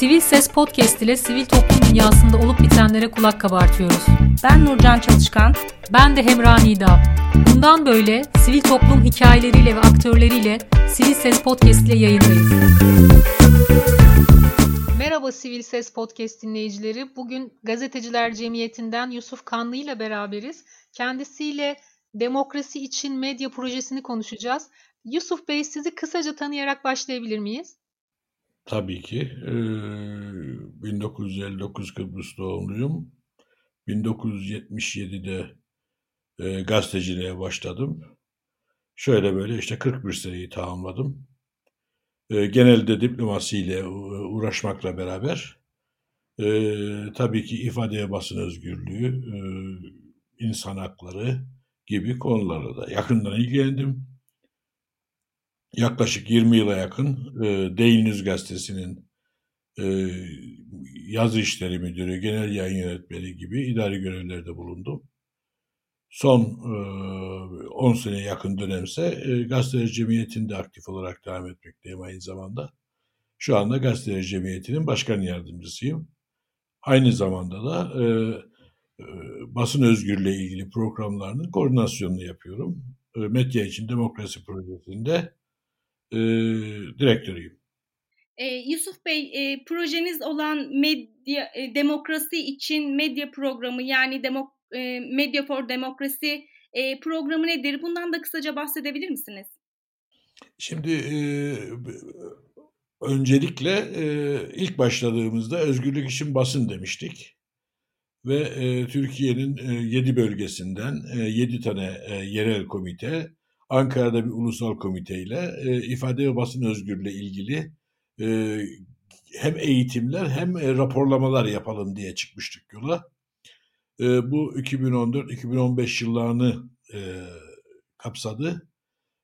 Sivil Ses Podcast ile sivil toplum dünyasında olup bitenlere kulak kabartıyoruz. Ben Nurcan Çalışkan. Ben de Hemra Nida. Bundan böyle sivil toplum hikayeleriyle ve aktörleriyle Sivil Ses Podcast ile yayındayız. Merhaba Sivil Ses Podcast dinleyicileri. Bugün Gazeteciler Cemiyeti'nden Yusuf Kanlı ile beraberiz. Kendisiyle Demokrasi için Medya projesini konuşacağız. Yusuf Bey sizi kısaca tanıyarak başlayabilir miyiz? Tabii ki. Ee, 1959 Kıbrıs doğumluyum. 1977'de e, gazeteciliğe başladım. Şöyle böyle işte 41 seneyi tamamladım. E, genelde diplomasiyle uğraşmakla beraber e, tabii ki ifade basın özgürlüğü, e, insan hakları gibi konularla da yakından ilgilendim yaklaşık 20 yıla yakın e, Daily News gazetesinin e, yazı işleri müdürü, genel yayın yönetmeni gibi idari görevlerde bulundum. Son e, 10 sene yakın dönemse e, Gazeteler Cemiyeti'nde aktif olarak devam etmekteyim aynı zamanda. Şu anda Gazeteler Cemiyeti'nin başkan yardımcısıyım. Aynı zamanda da e, e, basın özgürlüğü ilgili programlarının koordinasyonunu yapıyorum. E, Medya için Demokrasi Projesi'nde e, direktörüyüm. E, Yusuf Bey, e, projeniz olan medya e, demokrasi için medya programı yani demok, e, Medya for Demokrasi e, programı nedir? Bundan da kısaca bahsedebilir misiniz? Şimdi e, öncelikle e, ilk başladığımızda özgürlük için basın demiştik ve e, Türkiye'nin e, 7 bölgesinden e, 7 tane e, yerel komite Ankara'da bir ulusal komiteyle e, ifade ve basın özgürlüğü ilgili e, hem eğitimler hem e, raporlamalar yapalım diye çıkmıştık yola. E, bu 2014-2015 yıllarını e, kapsadı.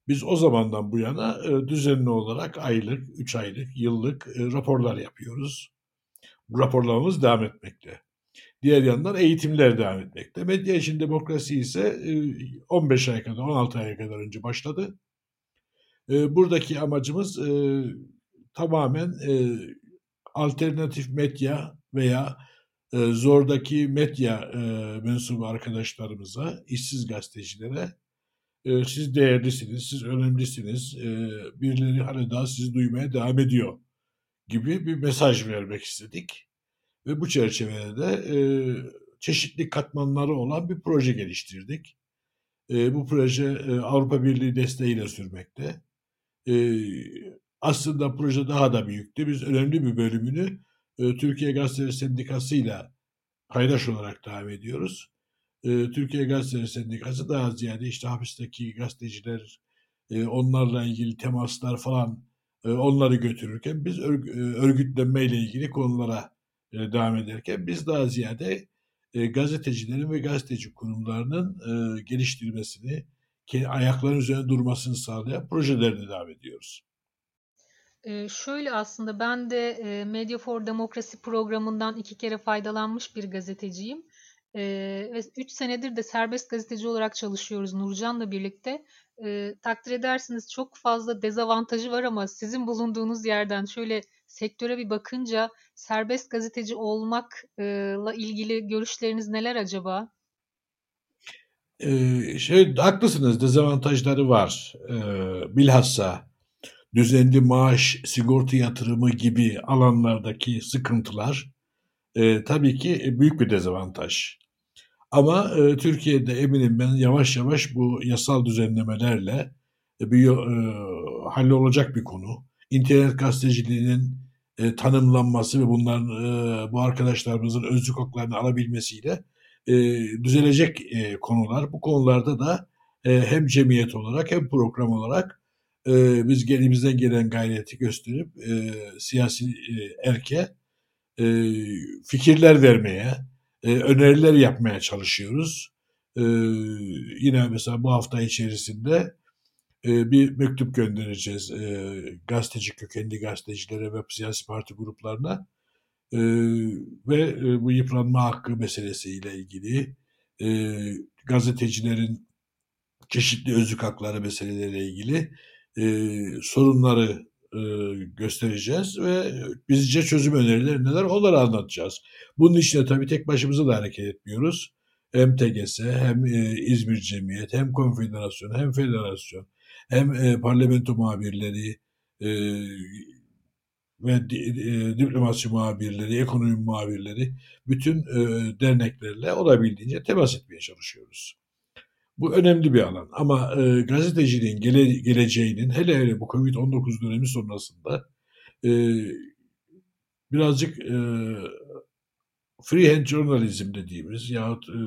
Biz o zamandan bu yana e, düzenli olarak aylık, 3 aylık, yıllık e, raporlar yapıyoruz. Bu raporlamamız devam etmekte. Diğer yandan eğitimler devam etmekte. Medya için demokrasi ise 15 ay kadar, 16 ay kadar önce başladı. Buradaki amacımız tamamen alternatif medya veya zordaki medya mensubu arkadaşlarımıza, işsiz gazetecilere siz değerlisiniz, siz önemlisiniz, birileri hala daha sizi duymaya devam ediyor gibi bir mesaj vermek istedik. Ve bu çerçevede e, çeşitli katmanları olan bir proje geliştirdik. E, bu proje e, Avrupa Birliği desteğiyle sürmekte. E, aslında proje daha da büyüktü. Biz önemli bir bölümünü e, Türkiye Gazeteleri Sendikası ile paydaş olarak devam ediyoruz. E, Türkiye Gazeteleri Sendikası daha ziyade işte hapisteki gazeteciler, e, onlarla ilgili temaslar falan e, onları götürürken biz örgütlenme ile ilgili konulara e, devam ederken biz daha ziyade e, gazetecilerin ve gazeteci kurumlarının e, geliştirmesini, ayakların üzerine durmasını sağlayan projelerine devam ediyoruz. Şöyle aslında ben de e, Media for Demokrasi programından iki kere faydalanmış bir gazeteciyim. E, ve üç senedir de serbest gazeteci olarak çalışıyoruz Nurcan'la birlikte. E, takdir edersiniz çok fazla dezavantajı var ama sizin bulunduğunuz yerden şöyle sektöre bir bakınca serbest gazeteci olmakla ilgili görüşleriniz neler acaba? Ee, şey haklısınız dezavantajları var. Ee, bilhassa düzenli maaş, sigorta yatırımı gibi alanlardaki sıkıntılar e, tabii ki büyük bir dezavantaj. Ama e, Türkiye'de eminim ben yavaş yavaş bu yasal düzenlemelerle e, bir e, hallolacak bir konu. İnternet gazeteciliğinin e, tanımlanması ve bunların e, bu arkadaşlarımızın özlük haklarını alabilmesiyle e, düzelecek e, konular. Bu konularda da e, hem cemiyet olarak hem program olarak e, biz elimizden gelen gayreti gösterip e, siyasi e, erke e, fikirler vermeye, e, öneriler yapmaya çalışıyoruz. E, yine mesela bu hafta içerisinde bir mektup göndereceğiz e, gazeteci kökenli gazetecilere ve siyasi parti gruplarına e, ve e, bu yıpranma hakkı meselesiyle ilgili e, gazetecilerin çeşitli özlük hakları meseleleriyle ilgili sorunları göstereceğiz ve bizce çözüm önerileri neler onları anlatacağız. Bunun için de tabii tek başımıza da hareket etmiyoruz. Hem TGS hem İzmir Cemiyet hem Konfederasyon hem Federasyon hem e, parlamento muhabirleri e, ve e, diplomasi muhabirleri, ekonomi muhabirleri bütün e, derneklerle olabildiğince temas etmeye çalışıyoruz. Bu önemli bir alan ama e, gazeteciliğin gele, geleceğinin hele hele bu Covid-19 dönemi sonrasında e, birazcık e, freehand journalism dediğimiz yahut e,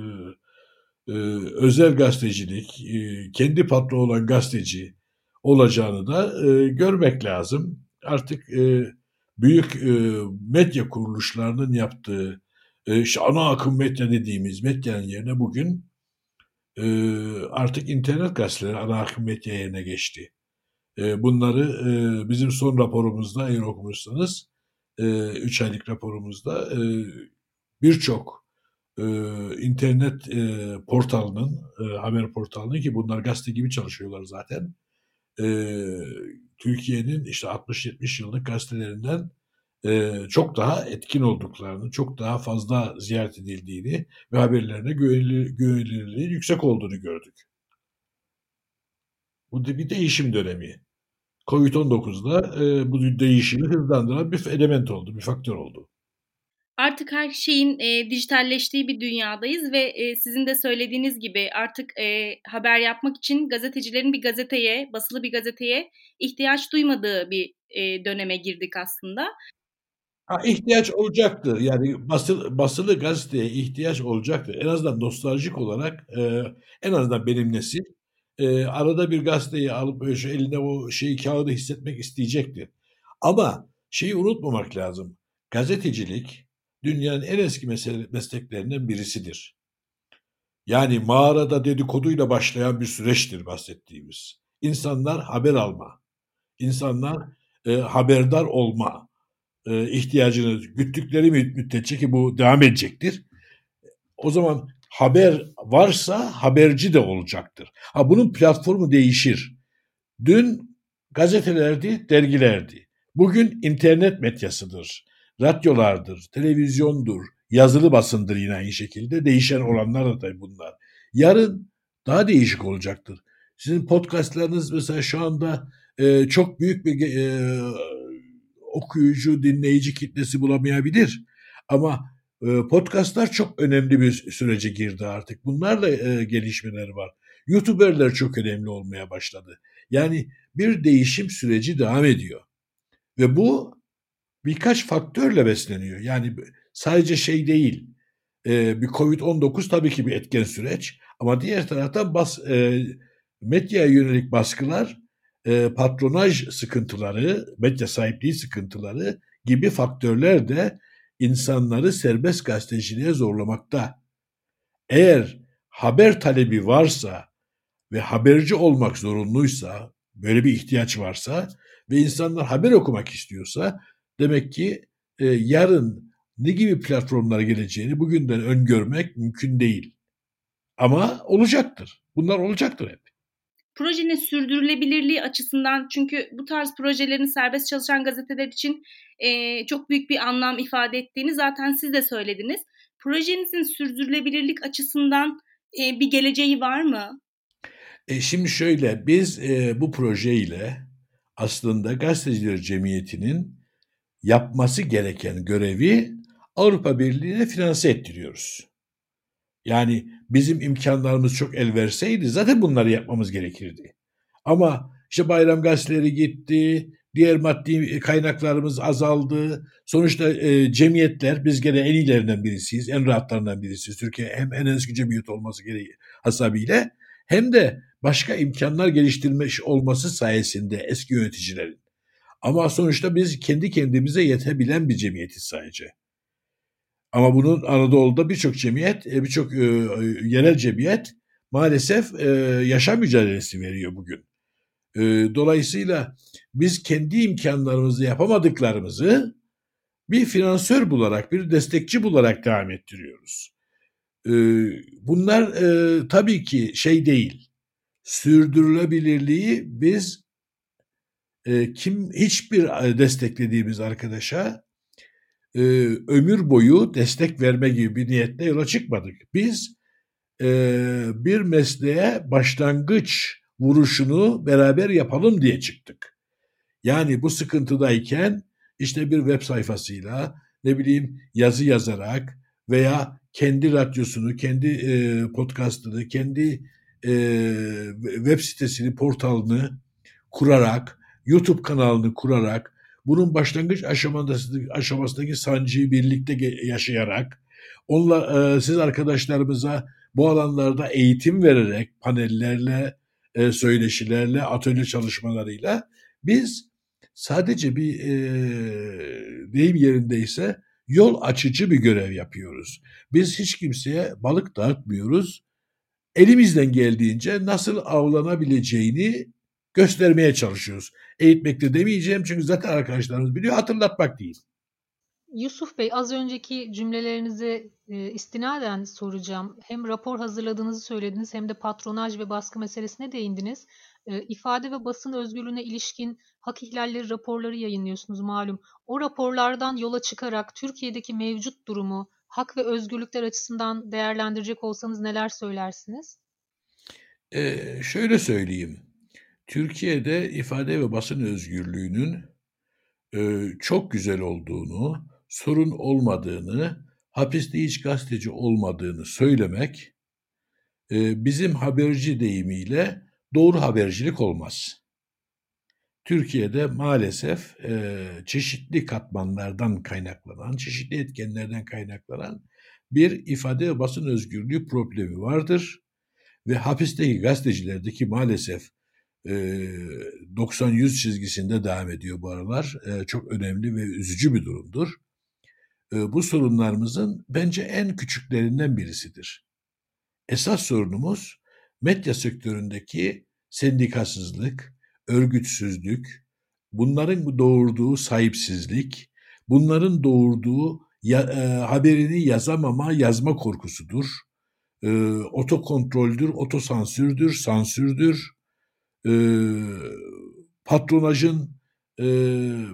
e, özel gazetecilik, e, kendi patronu olan gazeteci olacağını da e, görmek lazım. Artık büyük medya kuruluşlarının yaptığı işte ana akım medya dediğimiz medyanın yerine bugün artık internet gazeteleri ana akım medya yerine geçti. Bunları bizim son raporumuzda eğer okumuşsanız 3 e, aylık raporumuzda birçok e, internet e, portalının, e, haber portalının ki bunlar gazete gibi çalışıyorlar zaten. E, Türkiye'nin işte 60-70 yıllık gazetelerinden e, çok daha etkin olduklarını, çok daha fazla ziyaret edildiğini ve haberlerine güvenilir, güvenilirliği yüksek olduğunu gördük. Bu bir değişim dönemi. Covid-19'da e, bu değişimi hızlandıran bir element oldu, bir faktör oldu. Artık her şeyin e, dijitalleştiği bir dünyadayız ve e, sizin de söylediğiniz gibi artık e, haber yapmak için gazetecilerin bir gazeteye, basılı bir gazeteye ihtiyaç duymadığı bir e, döneme girdik aslında. Ha, ihtiyaç olacaktır. Yani basılı, basılı gazeteye ihtiyaç olacaktır. En azından nostaljik olarak e, en azından benim nesil e, arada bir gazeteyi alıp şu eline o şeyi kağıdı hissetmek isteyecektir. Ama şeyi unutmamak lazım. Gazetecilik dünyanın en eski mesleklerinden birisidir. Yani mağarada dedikoduyla başlayan bir süreçtir bahsettiğimiz. İnsanlar haber alma, insanlar e, haberdar olma, e, ihtiyacını güttükleri müddetçe ki bu devam edecektir. O zaman haber varsa haberci de olacaktır. Ha bunun platformu değişir. Dün gazetelerdi, dergilerdi. Bugün internet medyasıdır. Radyolardır, televizyondur, yazılı basındır yine aynı şekilde. Değişen olanlar da tabii bunlar. Yarın daha değişik olacaktır. Sizin podcastlarınız mesela şu anda e, çok büyük bir e, okuyucu, dinleyici kitlesi bulamayabilir. Ama e, podcastlar çok önemli bir sürece girdi artık. Bunlarla e, gelişmeler var. YouTuberler çok önemli olmaya başladı. Yani bir değişim süreci devam ediyor. Ve bu birkaç faktörle besleniyor. Yani sadece şey değil. E, bir Covid-19 tabii ki bir etken süreç. Ama diğer taraftan bas, e, medyaya yönelik baskılar e, patronaj sıkıntıları, medya sahipliği sıkıntıları gibi faktörler de insanları serbest gazeteciliğe zorlamakta. Eğer haber talebi varsa ve haberci olmak zorunluysa, böyle bir ihtiyaç varsa ve insanlar haber okumak istiyorsa demek ki e, yarın ne gibi platformlara geleceğini bugünden öngörmek mümkün değil. Ama olacaktır. Bunlar olacaktır hep projenin sürdürülebilirliği açısından çünkü bu tarz projelerin serbest çalışan gazeteler için e, çok büyük bir anlam ifade ettiğini zaten siz de söylediniz. Projenizin sürdürülebilirlik açısından e, bir geleceği var mı? E, şimdi şöyle biz e, bu projeyle aslında Gazeteciler Cemiyeti'nin yapması gereken görevi Avrupa Birliği'ne finanse ettiriyoruz. Yani bizim imkanlarımız çok el verseydi zaten bunları yapmamız gerekirdi. Ama işte bayram gazeteleri gitti, diğer maddi kaynaklarımız azaldı. Sonuçta e, cemiyetler, biz gene en iyilerinden birisiyiz, en rahatlarından birisiyiz. Türkiye hem en eski cemiyet olması gereği hasabiyle hem de başka imkanlar geliştirmiş olması sayesinde eski yöneticilerin. Ama sonuçta biz kendi kendimize yetebilen bir cemiyetiz sadece. Ama bunun Anadolu'da birçok cemiyet, e, birçok e, yerel cemiyet maalesef e, yaşam mücadelesi veriyor bugün. E, dolayısıyla biz kendi imkanlarımızı yapamadıklarımızı bir finansör bularak, bir destekçi bularak devam ettiriyoruz. E, bunlar e, tabii ki şey değil, sürdürülebilirliği biz kim hiçbir desteklediğimiz arkadaşa e, ömür boyu destek verme gibi bir niyetle yola çıkmadık. Biz e, bir mesleğe başlangıç vuruşunu beraber yapalım diye çıktık. Yani bu sıkıntıdayken işte bir web sayfasıyla ne bileyim yazı yazarak veya kendi radyosunu, kendi e, podcastını, kendi e, web sitesini, portalını kurarak, YouTube kanalını kurarak, bunun başlangıç aşamasındaki, sancıyı birlikte yaşayarak, onla, e, siz arkadaşlarımıza bu alanlarda eğitim vererek, panellerle, e, söyleşilerle, atölye çalışmalarıyla biz sadece bir e, deyim yerindeyse yol açıcı bir görev yapıyoruz. Biz hiç kimseye balık dağıtmıyoruz. Elimizden geldiğince nasıl avlanabileceğini göstermeye çalışıyoruz. Eğitmekte demeyeceğim çünkü zaten arkadaşlarımız biliyor hatırlatmak değil. Yusuf Bey az önceki cümlelerinize e, istinaden soracağım. Hem rapor hazırladığınızı söylediniz hem de patronaj ve baskı meselesine değindiniz. E, ifade ve basın özgürlüğüne ilişkin hak ihlalleri raporları yayınlıyorsunuz malum. O raporlardan yola çıkarak Türkiye'deki mevcut durumu hak ve özgürlükler açısından değerlendirecek olsanız neler söylersiniz? Ee, şöyle söyleyeyim. Türkiye'de ifade ve basın özgürlüğünün e, çok güzel olduğunu, sorun olmadığını, hapiste hiç gazeteci olmadığını söylemek e, bizim haberci deyimiyle doğru habercilik olmaz. Türkiye'de maalesef e, çeşitli katmanlardan kaynaklanan, çeşitli etkenlerden kaynaklanan bir ifade ve basın özgürlüğü problemi vardır. Ve hapisteki gazetecilerdeki maalesef e, 90-100 çizgisinde devam ediyor bu aralar. E, çok önemli ve üzücü bir durumdur. E, bu sorunlarımızın bence en küçüklerinden birisidir. Esas sorunumuz medya sektöründeki sendikasızlık, örgütsüzlük, bunların doğurduğu sahipsizlik, bunların doğurduğu ya, e, haberini yazamama, yazma korkusudur. E, otokontroldür, otosansürdür, sansürdür. E, patronajın e,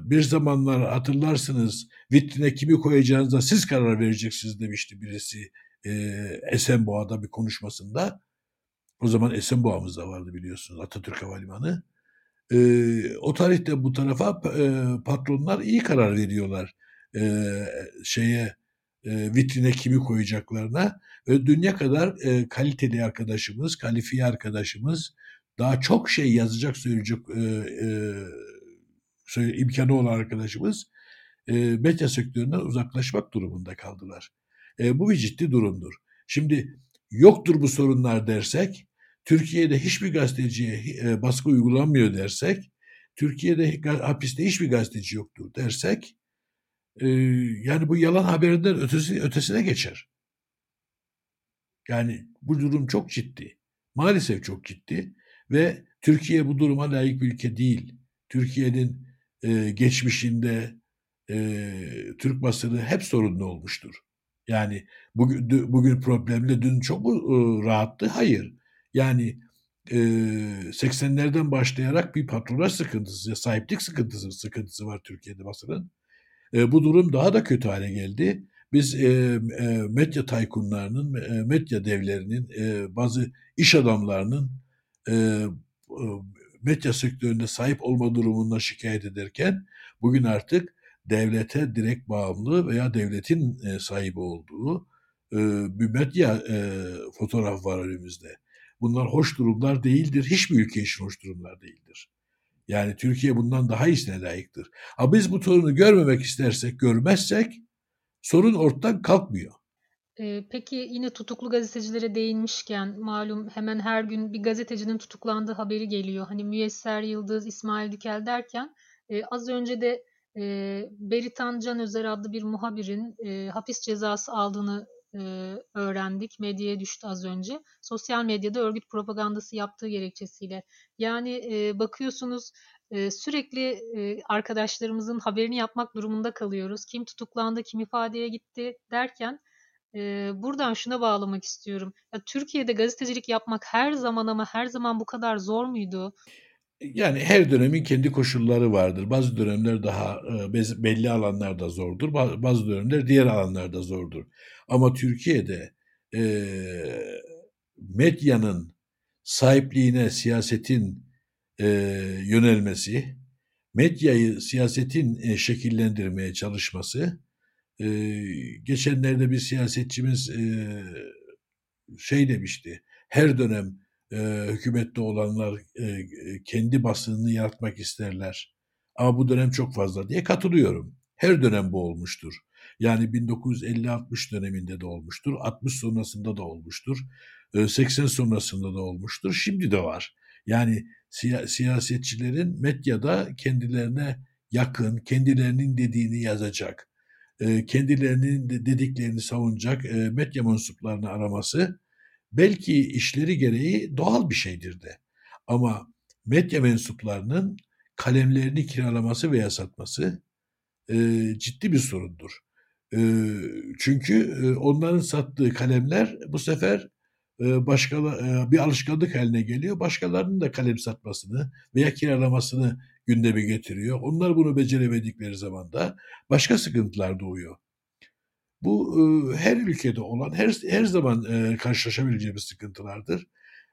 bir zamanlar hatırlarsınız vitrine kimi koyacağınıza siz karar vereceksiniz demişti birisi e, Esenboğa'da bir konuşmasında. O zaman Esenboğa'mız da vardı biliyorsunuz Atatürk Havalimanı. E, o tarihte bu tarafa e, patronlar iyi karar veriyorlar e, şeye e, vitrine kimi koyacaklarına ve dünya kadar e, kaliteli arkadaşımız, kalifiye arkadaşımız daha çok şey yazacak söyleyecek e, e, söyle, imkanı olan arkadaşımız e, medya sektöründen uzaklaşmak durumunda kaldılar. E, bu bir ciddi durumdur. Şimdi yoktur bu sorunlar dersek Türkiye'de hiçbir gazeteciye e, baskı uygulanmıyor dersek, Türkiye'de hapiste hiçbir gazeteci yoktur dersek, e, yani bu yalan haberinden ötesi, ötesine geçer. Yani bu durum çok ciddi. Maalesef çok ciddi ve Türkiye bu duruma layık bir ülke değil. Türkiye'nin e, geçmişinde e, Türk basını hep sorunlu olmuştur. Yani bugün, bugün problemli, dün çok mu e, rahattı? Hayır. Yani e, 80'lerden başlayarak bir patronaj sıkıntısı, sahiplik sıkıntısı, sıkıntısı var Türkiye'de basının. E, bu durum daha da kötü hale geldi. Biz e, e, medya taykunlarının, e, medya devlerinin, e, bazı iş adamlarının e, e, medya sektöründe sahip olma durumundan şikayet ederken bugün artık devlete direkt bağımlı veya devletin e, sahibi olduğu e, bir medya e, fotoğraf var önümüzde. Bunlar hoş durumlar değildir. Hiçbir ülke için hoş durumlar değildir. Yani Türkiye bundan daha iyisine layıktır. Ama biz bu sorunu görmemek istersek, görmezsek sorun ortadan kalkmıyor. Peki yine tutuklu gazetecilere değinmişken malum hemen her gün bir gazetecinin tutuklandığı haberi geliyor. Hani Müyesser Yıldız, İsmail Dikel derken az önce de Beritan Can Özer adlı bir muhabirin hapis cezası aldığını öğrendik. Medyaya düştü az önce. Sosyal medyada örgüt propagandası yaptığı gerekçesiyle. Yani bakıyorsunuz sürekli arkadaşlarımızın haberini yapmak durumunda kalıyoruz. Kim tutuklandı, kim ifadeye gitti derken buradan şuna bağlamak istiyorum. Ya, Türkiye'de gazetecilik yapmak her zaman ama her zaman bu kadar zor muydu? yani her dönemin kendi koşulları vardır. Bazı dönemler daha belli alanlarda zordur. Bazı dönemler diğer alanlarda zordur. Ama Türkiye'de e, medyanın sahipliğine siyasetin e, yönelmesi, medyayı siyasetin e, şekillendirmeye çalışması, e, geçenlerde bir siyasetçimiz e, şey demişti, her dönem e, hükümette olanlar e, kendi basınını yaratmak isterler. Ama bu dönem çok fazla diye katılıyorum. Her dönem bu olmuştur. Yani 1950-60 döneminde de olmuştur, 60 sonrasında da olmuştur, 80 sonrasında da olmuştur, şimdi de var. Yani siya- siyasetçilerin medyada kendilerine yakın, kendilerinin dediğini yazacak, kendilerinin dediklerini savunacak medya mensuplarını araması belki işleri gereği doğal bir şeydir de. Ama medya mensuplarının kalemlerini kiralaması veya satması e, ciddi bir sorundur. E, çünkü e, onların sattığı kalemler bu sefer e, başka e, bir alışkanlık haline geliyor. Başkalarının da kalem satmasını veya kiralamasını gündeme getiriyor. Onlar bunu beceremedikleri zaman da başka sıkıntılar doğuyor. Bu e, her ülkede olan, her her zaman e, karşılaşabileceğimiz sıkıntılardır.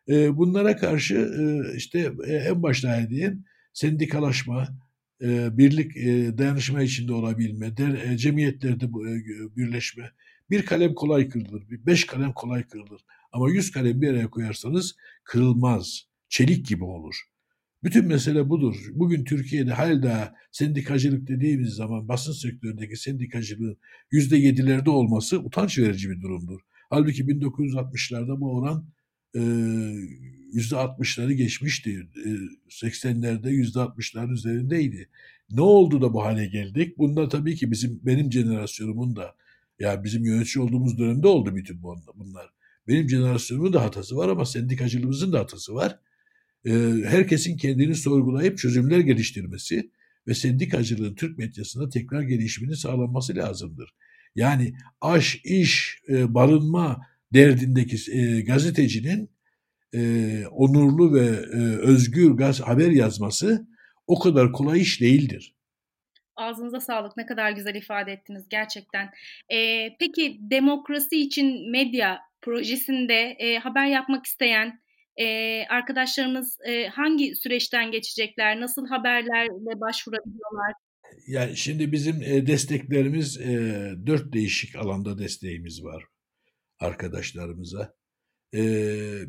E, bunlara karşı e, işte e, en başta diyeyim sendikalaşma, e, birlik, e, dayanışma içinde olabilme, der, e, cemiyetlerde e, birleşme. Bir kalem kolay kırılır, beş kalem kolay kırılır. Ama yüz kalem bir araya koyarsanız kırılmaz, çelik gibi olur. Bütün mesele budur. Bugün Türkiye'de hala sendikacılık dediğimiz zaman basın sektöründeki sendikacılığın yüzde yedilerde olması utanç verici bir durumdur. Halbuki 1960'larda bu oran yüzde altmışları geçmişti. 80'lerde yüzde altmışların üzerindeydi. Ne oldu da bu hale geldik? Bunda tabii ki bizim benim jenerasyonumun da ya bizim yönetici olduğumuz dönemde oldu bütün bunlar. Benim jenerasyonumun da hatası var ama sendikacılığımızın da hatası var herkesin kendini sorgulayıp çözümler geliştirmesi ve sendikacılığın Türk medyasında tekrar gelişimini sağlanması lazımdır. Yani aş, iş, barınma derdindeki gazetecinin onurlu ve özgür gaz haber yazması o kadar kolay iş değildir. Ağzınıza sağlık. Ne kadar güzel ifade ettiniz gerçekten. Ee, peki demokrasi için medya projesinde e, haber yapmak isteyen e, arkadaşlarımız e, hangi süreçten geçecekler? Nasıl haberlerle başvurabiliyorlar? Yani şimdi bizim e, desteklerimiz e, dört değişik alanda desteğimiz var arkadaşlarımıza. E,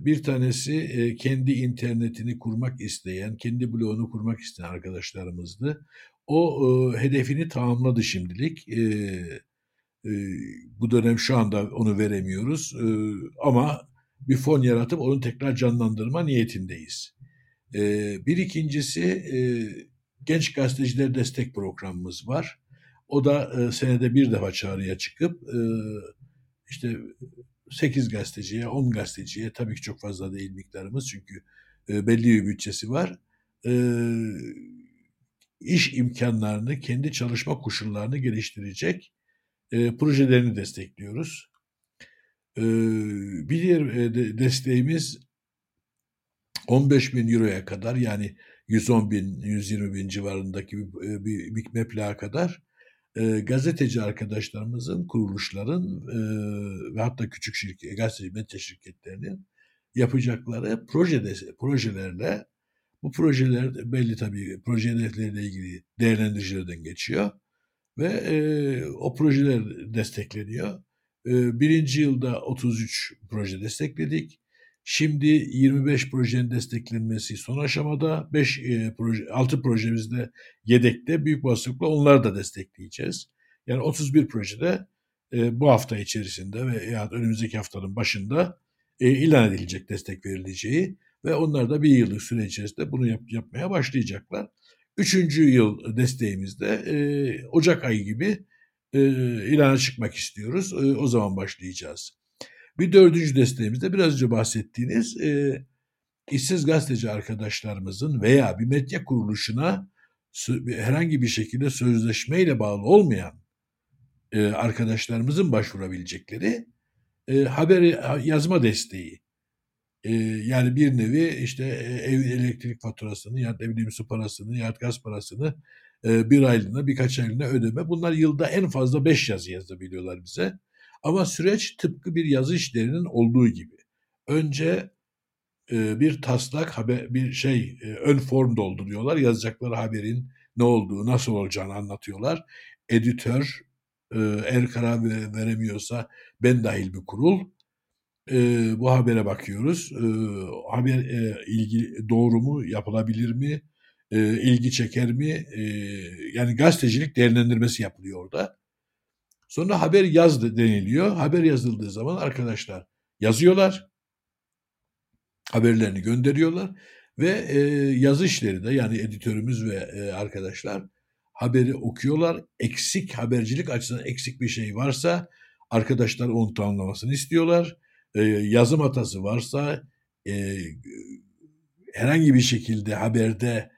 bir tanesi e, kendi internetini kurmak isteyen, kendi bloğunu kurmak isteyen arkadaşlarımızdı. O e, hedefini tamamladı şimdilik. E, e, bu dönem şu anda onu veremiyoruz. E, ama bir fon yaratıp onu tekrar canlandırma niyetindeyiz. Ee, bir ikincisi e, genç gazeteciler destek programımız var. O da e, senede bir defa çağrıya çıkıp e, işte 8 gazeteciye, 10 gazeteciye tabii ki çok fazla değil miktarımız çünkü belli bir bütçesi var. E, iş imkanlarını, kendi çalışma koşullarını geliştirecek projelerini destekliyoruz. Bir diğer desteğimiz 15 bin euroya kadar yani 110 bin, 120 bin civarındaki bir, bir, bir meblağa kadar e, gazeteci arkadaşlarımızın, kuruluşların e, ve hatta küçük şirket, gazeteci medya şirketlerinin yapacakları proje projelerle bu projeler belli tabii proje hedefleriyle ilgili değerlendiricilerden geçiyor ve e, o projeler destekleniyor. Birinci yılda 33 proje destekledik. Şimdi 25 projenin desteklenmesi son aşamada. 5 e, proje, 6 projemizde yedekte büyük olasılıkla onları da destekleyeceğiz. Yani 31 projede e, bu hafta içerisinde ve ya önümüzdeki haftanın başında e, ilan edilecek destek verileceği ve onlar da bir yıllık süre içerisinde bunu yap, yapmaya başlayacaklar. Üçüncü yıl desteğimizde e, Ocak ayı gibi e, ilana çıkmak istiyoruz. E, o zaman başlayacağız. Bir dördüncü desteğimizde biraz önce bahsettiğiniz e, işsiz gazeteci arkadaşlarımızın veya bir medya kuruluşuna herhangi bir şekilde sözleşmeyle bağlı olmayan e, arkadaşlarımızın başvurabilecekleri e, haber yazma desteği. Yani bir nevi işte ev elektrik faturasını ya da bileyim su parasını ya gaz parasını bir aylığına birkaç aylığına ödeme. Bunlar yılda en fazla beş yazı yazabiliyorlar bize. Ama süreç tıpkı bir yazı işlerinin olduğu gibi. Önce e, bir taslak haber, bir şey e, ön form dolduruyorlar. Yazacakları haberin ne olduğu, nasıl olacağını anlatıyorlar. Editör e, eğer karar veremiyorsa ben dahil bir kurul e, bu habere bakıyoruz. E, haber e, ilgi doğru mu, yapılabilir mi, e, ilgi çeker mi? E, yani gazetecilik değerlendirmesi yapılıyor orada. Sonra haber yaz deniliyor. Haber yazıldığı zaman arkadaşlar yazıyorlar. Haberlerini gönderiyorlar ve e, yazı işleri de yani editörümüz ve e, arkadaşlar haberi okuyorlar. Eksik habercilik açısından eksik bir şey varsa arkadaşlar onun tamamlamasını istiyorlar. E, yazım hatası varsa e, herhangi bir şekilde haberde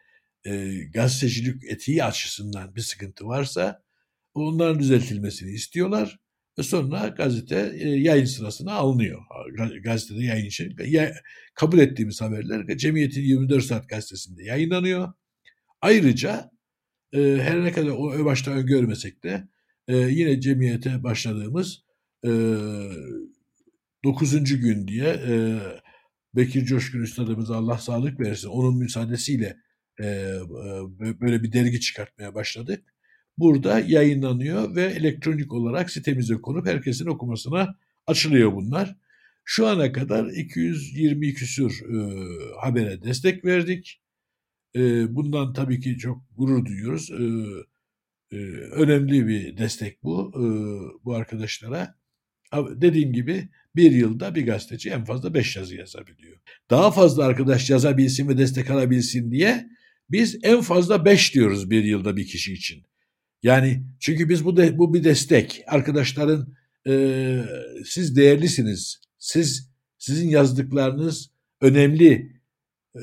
e, gazetecilik etiği açısından bir sıkıntı varsa onların düzeltilmesini istiyorlar ve sonra gazete e, yayın sırasına alınıyor. Gazetede yayın için ya, kabul ettiğimiz haberler Cemiyet'in 24 Saat gazetesinde yayınlanıyor. Ayrıca e, her ne kadar o başta öngörmesek de e, yine Cemiyet'e başladığımız e, 9. gün diye e, Bekir Coşkun Üstadımız Allah sağlık versin onun müsaadesiyle böyle bir dergi çıkartmaya başladık. Burada yayınlanıyor ve elektronik olarak sitemize konup herkesin okumasına açılıyor bunlar. Şu ana kadar 220 küsür e, habere destek verdik. E, bundan tabii ki çok gurur duyuyoruz. E, e, önemli bir destek bu e, bu arkadaşlara. Dediğim gibi bir yılda bir gazeteci en fazla beş yazı yazabiliyor. Daha fazla arkadaş yazabilsin ve destek alabilsin diye biz en fazla beş diyoruz bir yılda bir kişi için. Yani çünkü biz bu de, bu bir destek. Arkadaşların e, siz değerlisiniz. Siz sizin yazdıklarınız önemli.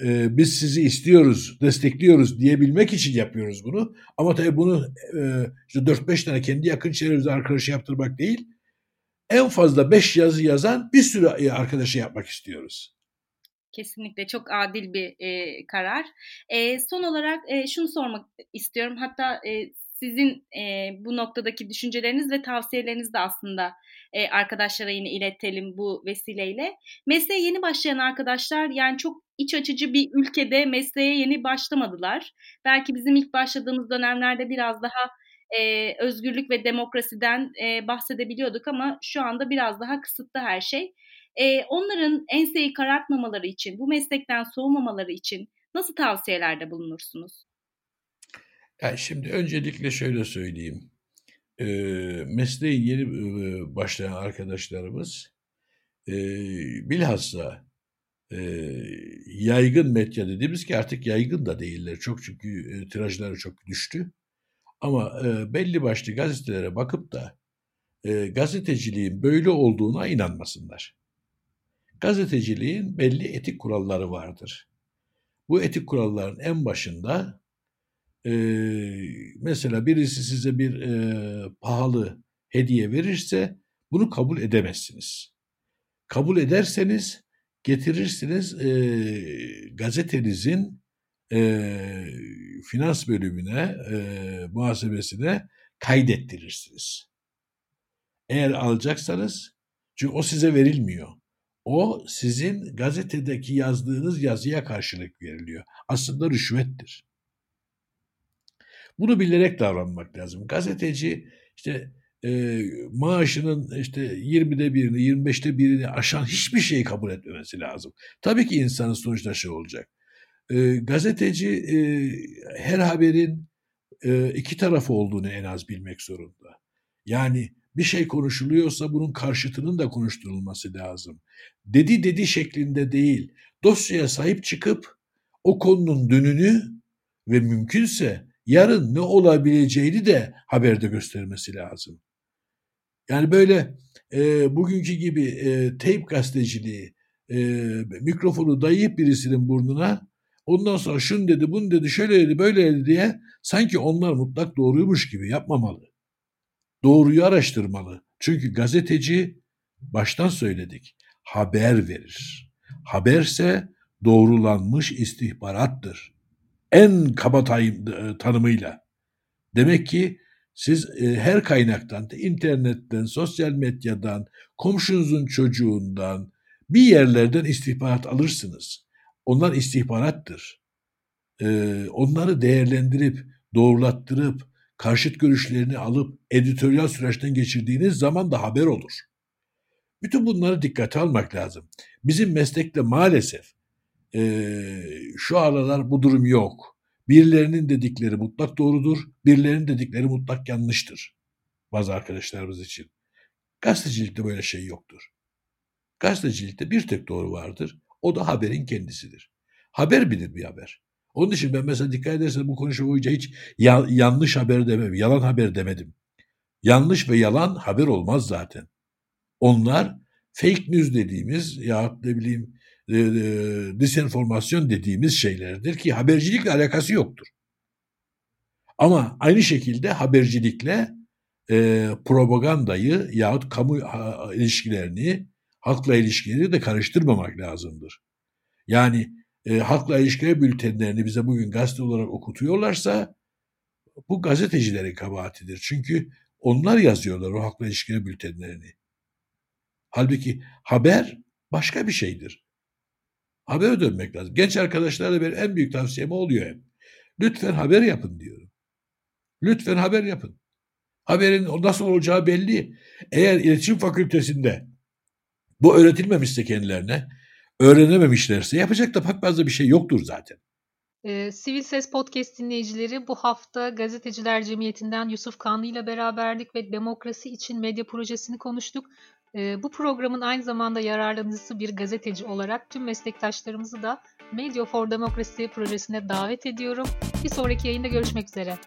E, biz sizi istiyoruz, destekliyoruz diyebilmek için yapıyoruz bunu. Ama tabii bunu e, işte 4-5 tane kendi yakın çevremizde arkadaşı yaptırmak değil. En fazla 5 yazı yazan bir sürü arkadaşı yapmak istiyoruz. Kesinlikle çok adil bir e, karar. E, son olarak e, şunu sormak istiyorum. Hatta e, sizin e, bu noktadaki düşünceleriniz ve tavsiyeleriniz de aslında e, arkadaşlara yine iletelim bu vesileyle. Mesleğe yeni başlayan arkadaşlar yani çok iç açıcı bir ülkede mesleğe yeni başlamadılar. Belki bizim ilk başladığımız dönemlerde biraz daha e, özgürlük ve demokrasiden e, bahsedebiliyorduk ama şu anda biraz daha kısıtlı her şey. E, onların enseyi karartmamaları için, bu meslekten soğumamaları için nasıl tavsiyelerde bulunursunuz? Yani şimdi öncelikle şöyle söyleyeyim. E, mesleği yeni e, başlayan arkadaşlarımız e, bilhassa e, yaygın medya dediğimiz ki artık yaygın da değiller. Çok çünkü e, tirajları çok düştü. Ama e, belli başlı gazetelere bakıp da e, gazeteciliğin böyle olduğuna inanmasınlar. Gazeteciliğin belli etik kuralları vardır. Bu etik kuralların en başında e, mesela birisi size bir e, pahalı hediye verirse bunu kabul edemezsiniz. Kabul ederseniz getirirsiniz e, gazetenizin e, finans bölümüne, e, muhasebesine kaydettirirsiniz. Eğer alacaksanız, çünkü o size verilmiyor. O sizin gazetedeki yazdığınız yazıya karşılık veriliyor. Aslında rüşvettir. Bunu bilerek davranmak lazım. Gazeteci işte e, maaşının işte 20'de birini, 25'te birini aşan hiçbir şeyi kabul etmemesi lazım. Tabii ki insanın sonuçta şey olacak. E, gazeteci e, her haberin e, iki tarafı olduğunu en az bilmek zorunda. Yani bir şey konuşuluyorsa bunun karşıtının da konuşturulması lazım. Dedi dedi şeklinde değil. Dosyaya sahip çıkıp o konunun dönünü ve mümkünse yarın ne olabileceğini de haberde göstermesi lazım. Yani böyle e, bugünkü gibi e, teyp gazeteciliği, e, mikrofonu dayayıp birisinin burnuna ondan sonra şunu dedi, bunu dedi, şöyle dedi, böyle dedi diye sanki onlar mutlak doğruymuş gibi yapmamalı. Doğruyu araştırmalı. Çünkü gazeteci baştan söyledik haber verir. Haberse doğrulanmış istihbarattır. En kaba tanımıyla. Demek ki siz e, her kaynaktan, internetten, sosyal medyadan, komşunuzun çocuğundan, bir yerlerden istihbarat alırsınız. Onlar istihbarattır. Ee, onları değerlendirip, doğrulattırıp, karşıt görüşlerini alıp editoryal süreçten geçirdiğiniz zaman da haber olur. Bütün bunları dikkate almak lazım. Bizim meslekte maalesef e, şu aralar bu durum yok. Birilerinin dedikleri mutlak doğrudur, birilerinin dedikleri mutlak yanlıştır. Bazı arkadaşlarımız için. Gazetecilikte böyle şey yoktur. Gazetecilikte bir tek doğru vardır. O da haberin kendisidir. Haber bilir bir haber. Onun için ben mesela dikkat ederseniz bu konuşma boyunca hiç ya, yanlış haber demem, yalan haber demedim. Yanlış ve yalan haber olmaz zaten. Onlar fake news dediğimiz ya ne bileyim e, e, disenformasyon dediğimiz şeylerdir ki habercilikle alakası yoktur. Ama aynı şekilde habercilikle e, propagandayı yahut kamu ilişkilerini, halkla ilişkileri de karıştırmamak lazımdır. Yani e, halkla ilişkiler bültenlerini bize bugün gazete olarak okutuyorlarsa bu gazetecilerin kabahatidir. Çünkü onlar yazıyorlar o halkla ilişkiler bültenlerini. Halbuki haber başka bir şeydir. Haber dönmek lazım. Genç arkadaşlara benim en büyük tavsiyem oluyor hep. Lütfen haber yapın diyorum. Lütfen haber yapın. Haberin nasıl olacağı belli. Eğer iletişim fakültesinde bu öğretilmemişse kendilerine, öğrenememişlerse yapacak da pek fazla bir şey yoktur zaten. Ee, Sivil Ses Podcast dinleyicileri bu hafta Gazeteciler Cemiyeti'nden Yusuf Kanlı ile beraberdik ve Demokrasi için Medya Projesini konuştuk. Ee, bu programın aynı zamanda yararlanıcısı bir gazeteci olarak tüm meslektaşlarımızı da Media for Democracy projesine davet ediyorum. Bir sonraki yayında görüşmek üzere.